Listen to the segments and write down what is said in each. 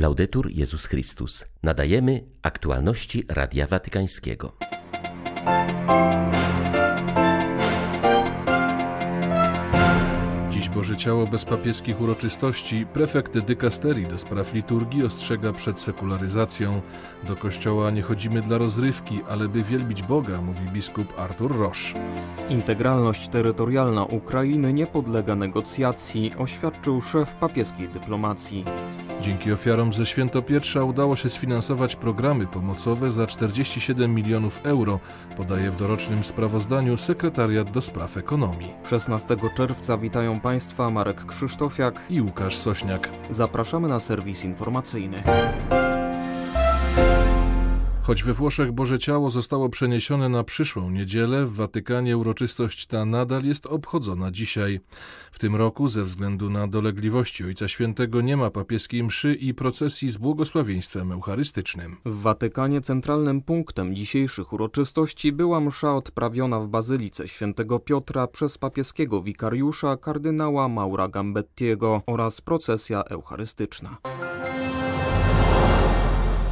Laudetur Jezus Chrystus. Nadajemy aktualności Radia Watykańskiego. Dziś Boże Ciało bez papieskich uroczystości prefekt dykasterii do spraw liturgii ostrzega przed sekularyzacją. Do kościoła nie chodzimy dla rozrywki, ale by wielbić Boga, mówi biskup Artur Rosz. Integralność terytorialna Ukrainy nie podlega negocjacji, oświadczył szef papieskiej dyplomacji. Dzięki ofiarom ze Świętopietrza udało się sfinansować programy pomocowe za 47 milionów euro, podaje w dorocznym sprawozdaniu sekretariat do spraw ekonomii. 16 czerwca witają Państwa Marek Krzysztofiak i Łukasz Sośniak. Zapraszamy na serwis informacyjny. Choć we Włoszech Boże Ciało zostało przeniesione na przyszłą niedzielę, w Watykanie uroczystość ta nadal jest obchodzona dzisiaj. W tym roku, ze względu na dolegliwości Ojca Świętego, nie ma papieskiej mszy i procesji z błogosławieństwem eucharystycznym. W Watykanie centralnym punktem dzisiejszych uroczystości była msza odprawiona w Bazylice Świętego Piotra przez papieskiego wikariusza kardynała Maura Gambettiego oraz procesja eucharystyczna.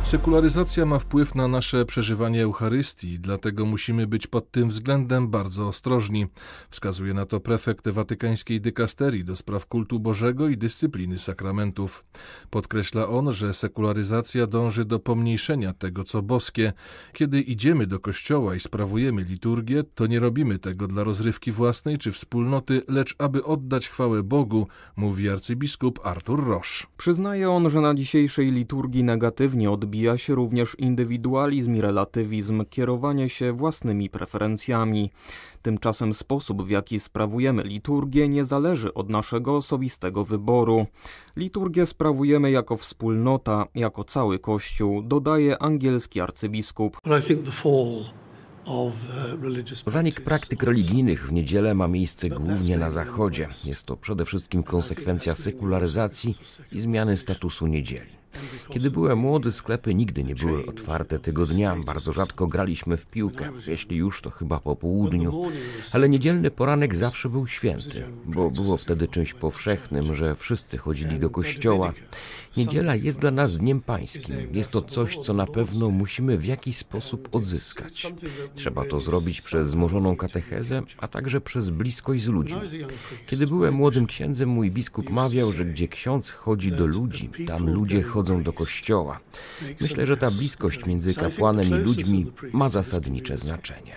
Sekularyzacja ma wpływ na nasze przeżywanie Eucharystii, dlatego musimy być pod tym względem bardzo ostrożni, wskazuje na to prefekt watykańskiej dykasterii do spraw kultu Bożego i dyscypliny sakramentów. Podkreśla on, że sekularyzacja dąży do pomniejszenia tego, co boskie. Kiedy idziemy do kościoła i sprawujemy liturgię, to nie robimy tego dla rozrywki własnej czy wspólnoty, lecz aby oddać chwałę Bogu, mówi arcybiskup Artur Rosz. Przyznaje on, że na dzisiejszej liturgii negatywnie odbija rozwija się również indywidualizm i relatywizm, kierowanie się własnymi preferencjami. Tymczasem sposób, w jaki sprawujemy liturgię, nie zależy od naszego osobistego wyboru. Liturgię sprawujemy jako wspólnota, jako cały Kościół, dodaje angielski arcybiskup. Uh, Zanik praktyk religijnych w niedzielę ma miejsce głównie na Zachodzie. Jest to przede wszystkim konsekwencja sekularyzacji i zmiany statusu niedzieli. Kiedy byłem młody, sklepy nigdy nie były otwarte tego dnia. Bardzo rzadko graliśmy w piłkę, jeśli już to chyba po południu. Ale niedzielny poranek zawsze był święty, bo było wtedy czymś powszechnym, że wszyscy chodzili do kościoła. Niedziela jest dla nas dniem pańskim. Jest to coś, co na pewno musimy w jakiś sposób odzyskać. Trzeba to zrobić przez zmożoną katechezę, a także przez bliskość z ludźmi. Kiedy byłem młodym księdzem, mój biskup mawiał, że gdzie ksiądz chodzi do ludzi, tam ludzie chodzą do kościoła. Myślę, że ta bliskość między kapłanem i ludźmi ma zasadnicze znaczenie.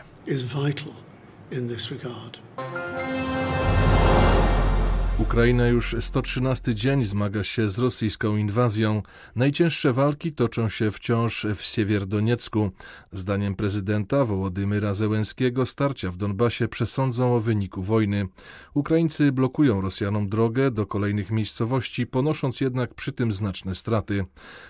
Ukraina już 113 dzień zmaga się z rosyjską inwazją. Najcięższe walki toczą się wciąż w Siewierodoniecku. Zdaniem prezydenta Wołodymyra Zełenskiego starcia w Donbasie przesądzą o wyniku wojny. Ukraińcy blokują Rosjanom drogę do kolejnych miejscowości, ponosząc jednak przy tym znaczne straty.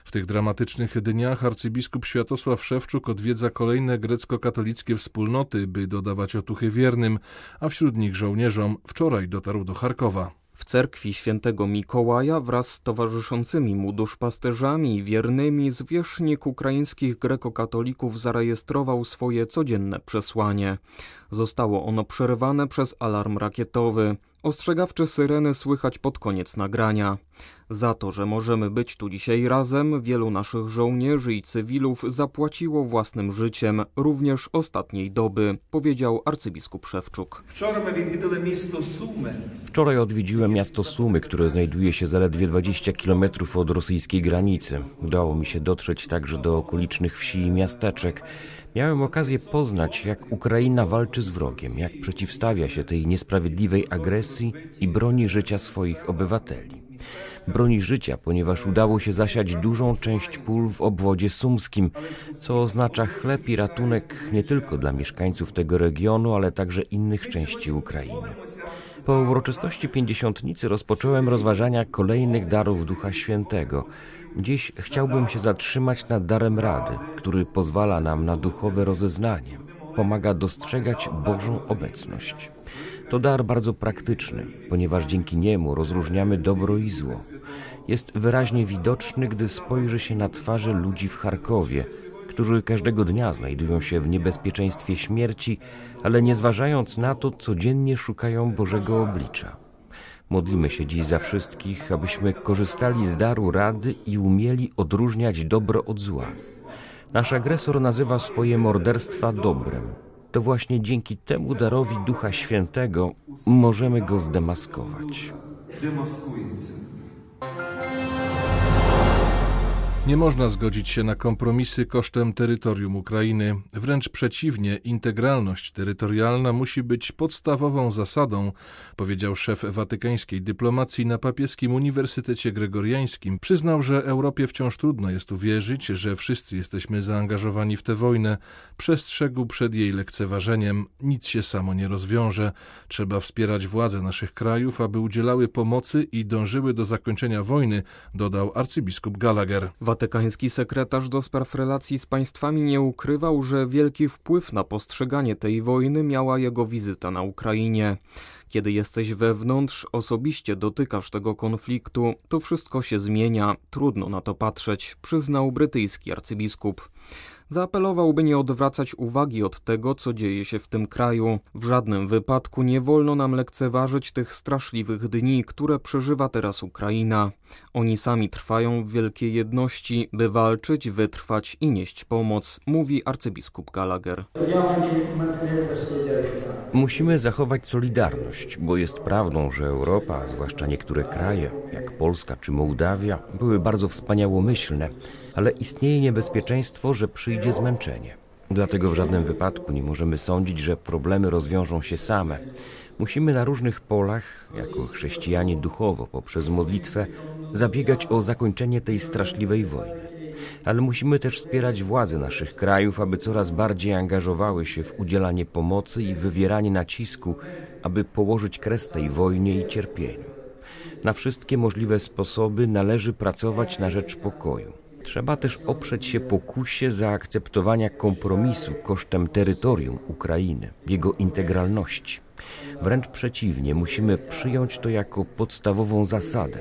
W tych dramatycznych dniach arcybiskup Światosław Szewczuk odwiedza kolejne grecko-katolickie wspólnoty, by dodawać otuchy wiernym, a wśród nich żołnierzom wczoraj dotarł do Charkowa. W cerkwi świętego Mikołaja wraz z towarzyszącymi mu duszpasterzami i wiernymi zwierzchnik ukraińskich grekokatolików zarejestrował swoje codzienne przesłanie. Zostało ono przerwane przez alarm rakietowy. Ostrzegawcze syreny słychać pod koniec nagrania. Za to, że możemy być tu dzisiaj razem, wielu naszych żołnierzy i cywilów zapłaciło własnym życiem, również ostatniej doby, powiedział arcybiskup Szewczuk. Wczoraj odwiedziłem miasto Sumy, które znajduje się zaledwie 20 km od rosyjskiej granicy. Udało mi się dotrzeć także do okolicznych wsi i miasteczek. Miałem okazję poznać, jak Ukraina walczy z wrogiem, jak przeciwstawia się tej niesprawiedliwej agresji i broni życia swoich obywateli. Broni życia, ponieważ udało się zasiać dużą część pól w obwodzie sumskim, co oznacza chleb i ratunek nie tylko dla mieszkańców tego regionu, ale także innych części Ukrainy. Po uroczystości pięćdziesiątnicy rozpocząłem rozważania kolejnych darów Ducha Świętego. Dziś chciałbym się zatrzymać nad darem rady, który pozwala nam na duchowe rozeznanie, pomaga dostrzegać Bożą obecność. To dar bardzo praktyczny, ponieważ dzięki niemu rozróżniamy dobro i zło. Jest wyraźnie widoczny, gdy spojrzy się na twarze ludzi w Charkowie, którzy każdego dnia znajdują się w niebezpieczeństwie śmierci, ale nie zważając na to, codziennie szukają Bożego oblicza. Modlimy się dziś za wszystkich, abyśmy korzystali z daru rady i umieli odróżniać dobro od zła. Nasz agresor nazywa swoje morderstwa dobrem. To właśnie dzięki temu darowi Ducha Świętego możemy go zdemaskować. Nie można zgodzić się na kompromisy kosztem terytorium Ukrainy. Wręcz przeciwnie, integralność terytorialna musi być podstawową zasadą, powiedział szef watykańskiej dyplomacji na papieskim Uniwersytecie Gregoriańskim. Przyznał, że Europie wciąż trudno jest uwierzyć, że wszyscy jesteśmy zaangażowani w tę wojnę. Przestrzegł przed jej lekceważeniem. Nic się samo nie rozwiąże. Trzeba wspierać władze naszych krajów, aby udzielały pomocy i dążyły do zakończenia wojny, dodał arcybiskup Gallagher. Watykański sekretarz do spraw relacji z państwami nie ukrywał, że wielki wpływ na postrzeganie tej wojny miała jego wizyta na Ukrainie. Kiedy jesteś wewnątrz, osobiście dotykasz tego konfliktu, to wszystko się zmienia, trudno na to patrzeć, przyznał brytyjski arcybiskup. Zaapelował, by nie odwracać uwagi od tego, co dzieje się w tym kraju. W żadnym wypadku nie wolno nam lekceważyć tych straszliwych dni, które przeżywa teraz Ukraina. Oni sami trwają w wielkiej jedności, by walczyć, wytrwać i nieść pomoc, mówi arcybiskup Gallagher. Musimy zachować solidarność, bo jest prawdą, że Europa, zwłaszcza niektóre kraje, jak Polska czy Mołdawia, były bardzo wspaniałomyślne, ale istnieje niebezpieczeństwo, że przyjdzie zmęczenie. Dlatego w żadnym wypadku nie możemy sądzić, że problemy rozwiążą się same. Musimy na różnych polach, jako chrześcijanie duchowo, poprzez modlitwę, zabiegać o zakończenie tej straszliwej wojny ale musimy też wspierać władze naszych krajów, aby coraz bardziej angażowały się w udzielanie pomocy i wywieranie nacisku, aby położyć kres tej wojnie i cierpieniu. Na wszystkie możliwe sposoby należy pracować na rzecz pokoju. Trzeba też oprzeć się pokusie zaakceptowania kompromisu kosztem terytorium Ukrainy, jego integralności. Wręcz przeciwnie, musimy przyjąć to jako podstawową zasadę.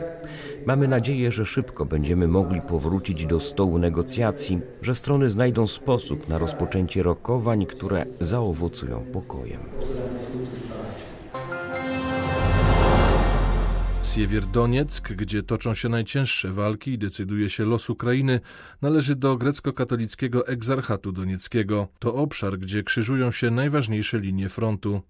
Mamy nadzieję, że szybko będziemy mogli powrócić do stołu negocjacji, że strony znajdą sposób na rozpoczęcie rokowań, które zaowocują pokojem. Siewierdonieck, gdzie toczą się najcięższe walki i decyduje się los Ukrainy, należy do grecko-katolickiego egzarchatu donieckiego. To obszar, gdzie krzyżują się najważniejsze linie frontu.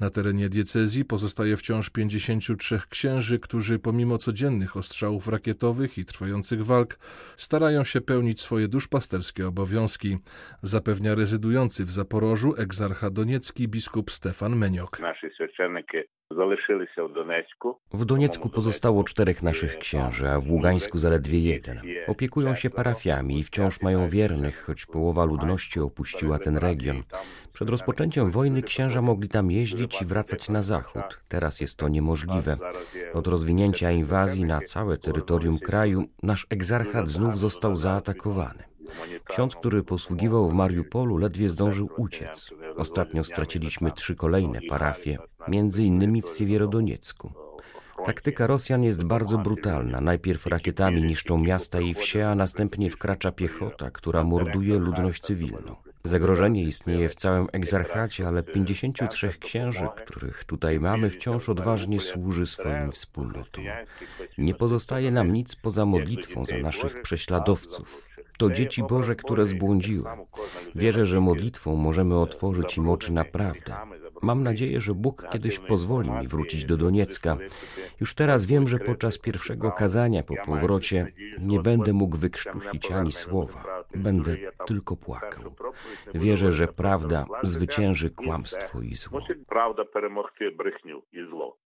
Na terenie diecezji pozostaje wciąż 53 księży, którzy pomimo codziennych ostrzałów rakietowych i trwających walk starają się pełnić swoje duszpasterskie obowiązki. Zapewnia rezydujący w Zaporożu egzarcha doniecki biskup Stefan Meniok w Doniecku pozostało czterech naszych księży, a w Ługańsku zaledwie jeden. Opiekują się parafiami i wciąż mają wiernych, choć połowa ludności opuściła ten region. Przed rozpoczęciem wojny księża mogli tam jeździć i wracać na zachód. Teraz jest to niemożliwe. Od rozwinięcia inwazji na całe terytorium kraju nasz egzarchat znów został zaatakowany. Ksiądz, który posługiwał w Mariupolu, ledwie zdążył uciec. Ostatnio straciliśmy trzy kolejne parafie, między innymi w Siewierodoniecku. Taktyka Rosjan jest bardzo brutalna. Najpierw rakietami niszczą miasta i wsie, a następnie wkracza piechota, która morduje ludność cywilną. Zagrożenie istnieje w całym egzarchacie, ale 53 księży, których tutaj mamy, wciąż odważnie służy swoim wspólnotom. Nie pozostaje nam nic poza modlitwą za naszych prześladowców, to dzieci Boże, które zbłądziły. Wierzę, że modlitwą możemy otworzyć im oczy na prawdę. Mam nadzieję, że Bóg kiedyś pozwoli mi wrócić do Doniecka. Już teraz wiem, że podczas pierwszego kazania po powrocie nie będę mógł wykrztusić ani słowa. Będę tylko płakał. Wierzę, że prawda zwycięży kłamstwo i zło. Правда перемогти брехню і зло.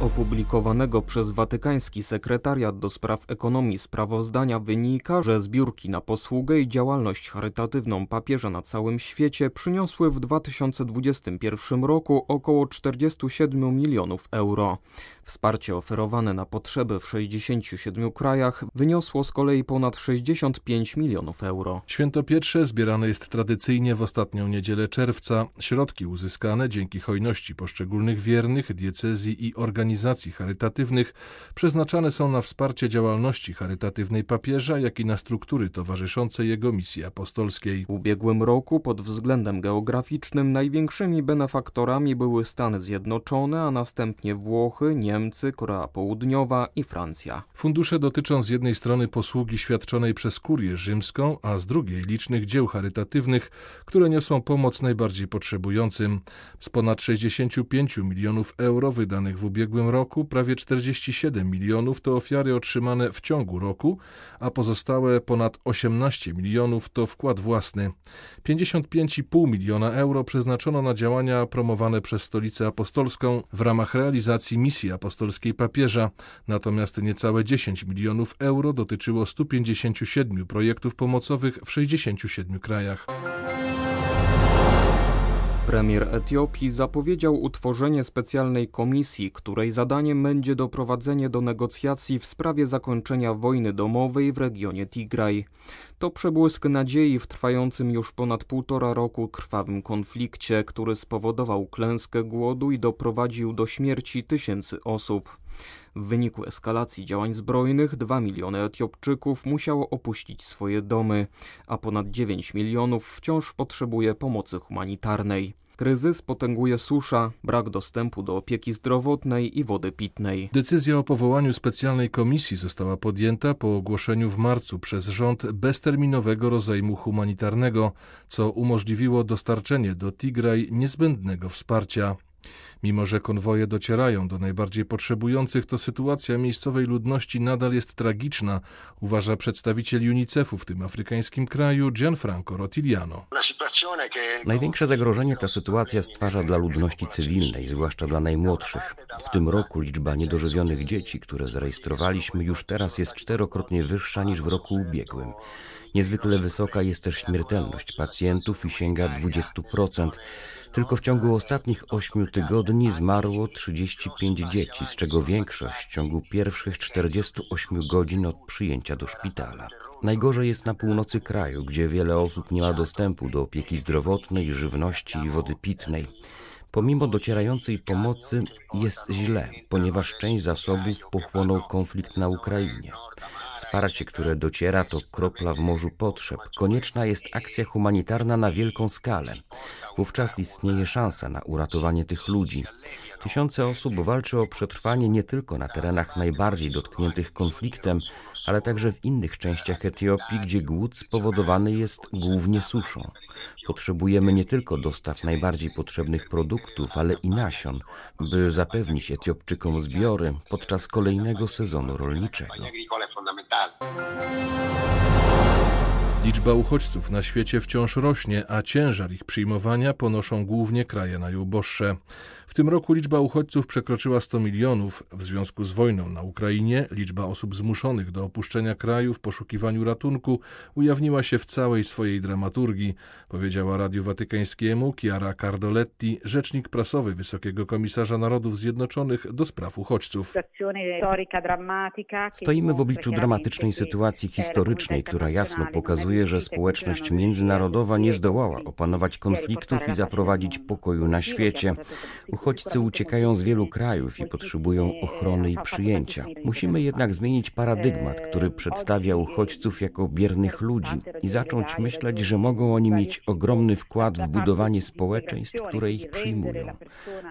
Opublikowanego przez Watykański Sekretariat do Spraw Ekonomii sprawozdania wynika, że zbiórki na posługę i działalność charytatywną papieża na całym świecie przyniosły w 2021 roku około 47 milionów euro. Wsparcie oferowane na potrzeby w 67 krajach wyniosło z kolei ponad 65 milionów euro. Święto Pietrze zbierane jest tradycyjnie w ostatnią niedzielę czerwca. Środki uzyskane dzięki hojności poszczególnych wiernych, diecezji i organizacji organizacji charytatywnych przeznaczane są na wsparcie działalności charytatywnej papieża, jak i na struktury towarzyszące jego misji apostolskiej. W ubiegłym roku pod względem geograficznym największymi benefaktorami były Stany Zjednoczone, a następnie Włochy, Niemcy, Korea Południowa i Francja. Fundusze dotyczą z jednej strony posługi świadczonej przez kurię rzymską, a z drugiej licznych dzieł charytatywnych, które niosą pomoc najbardziej potrzebującym. Z ponad 65 milionów euro wydanych w ubiegłym roku, prawie 47 milionów to ofiary otrzymane w ciągu roku, a pozostałe ponad 18 milionów to wkład własny. 55,5 miliona euro przeznaczono na działania promowane przez Stolicę Apostolską w ramach realizacji misji apostolskiej papieża, natomiast niecałe 10 milionów euro dotyczyło 157 projektów pomocowych w 67 krajach. Premier Etiopii zapowiedział utworzenie specjalnej komisji, której zadaniem będzie doprowadzenie do negocjacji w sprawie zakończenia wojny domowej w regionie Tigraj. To przebłysk nadziei w trwającym już ponad półtora roku krwawym konflikcie, który spowodował klęskę głodu i doprowadził do śmierci tysięcy osób. W wyniku eskalacji działań zbrojnych 2 miliony Etiopczyków musiało opuścić swoje domy, a ponad 9 milionów wciąż potrzebuje pomocy humanitarnej. Kryzys potęguje susza, brak dostępu do opieki zdrowotnej i wody pitnej. Decyzja o powołaniu specjalnej komisji została podjęta po ogłoszeniu w marcu przez rząd bezterminowego rozejmu humanitarnego, co umożliwiło dostarczenie do Tigraj niezbędnego wsparcia. Mimo, że konwoje docierają do najbardziej potrzebujących, to sytuacja miejscowej ludności nadal jest tragiczna, uważa przedstawiciel UNICEF-u w tym afrykańskim kraju Gianfranco Rotiliano. Największe zagrożenie ta sytuacja stwarza dla ludności cywilnej, zwłaszcza dla najmłodszych. W tym roku liczba niedożywionych dzieci, które zarejestrowaliśmy, już teraz jest czterokrotnie wyższa niż w roku ubiegłym. Niezwykle wysoka jest też śmiertelność pacjentów i sięga 20%. Tylko w ciągu ostatnich 8 tygodni zmarło 35 dzieci, z czego większość w ciągu pierwszych 48 godzin od przyjęcia do szpitala. Najgorzej jest na północy kraju, gdzie wiele osób nie ma dostępu do opieki zdrowotnej, żywności i wody pitnej. Pomimo docierającej pomocy jest źle, ponieważ część zasobów pochłonął konflikt na Ukrainie. Wsparcie, które dociera, to kropla w morzu potrzeb. Konieczna jest akcja humanitarna na wielką skalę. Wówczas istnieje szansa na uratowanie tych ludzi. Tysiące osób walczy o przetrwanie nie tylko na terenach najbardziej dotkniętych konfliktem, ale także w innych częściach Etiopii, gdzie głód spowodowany jest głównie suszą. Potrzebujemy nie tylko dostaw najbardziej potrzebnych produktów, ale i nasion, by zapewnić Etiopczykom zbiory podczas kolejnego sezonu rolniczego. fundamental. Liczba uchodźców na świecie wciąż rośnie, a ciężar ich przyjmowania ponoszą głównie kraje najuboższe. W tym roku liczba uchodźców przekroczyła 100 milionów. W związku z wojną na Ukrainie liczba osób zmuszonych do opuszczenia kraju w poszukiwaniu ratunku ujawniła się w całej swojej dramaturgii, powiedziała Radiu Watykańskiemu Chiara Cardoletti, rzecznik prasowy Wysokiego Komisarza Narodów Zjednoczonych do spraw uchodźców. Stoimy w obliczu dramatycznej sytuacji historycznej, która jasno że społeczność międzynarodowa nie zdołała opanować konfliktów i zaprowadzić pokoju na świecie. Uchodźcy uciekają z wielu krajów i potrzebują ochrony i przyjęcia. Musimy jednak zmienić paradygmat, który przedstawia uchodźców jako biernych ludzi i zacząć myśleć, że mogą oni mieć ogromny wkład w budowanie społeczeństw, które ich przyjmują.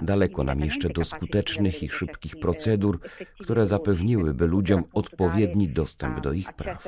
Daleko nam jeszcze do skutecznych i szybkich procedur, które zapewniłyby ludziom odpowiedni dostęp do ich praw.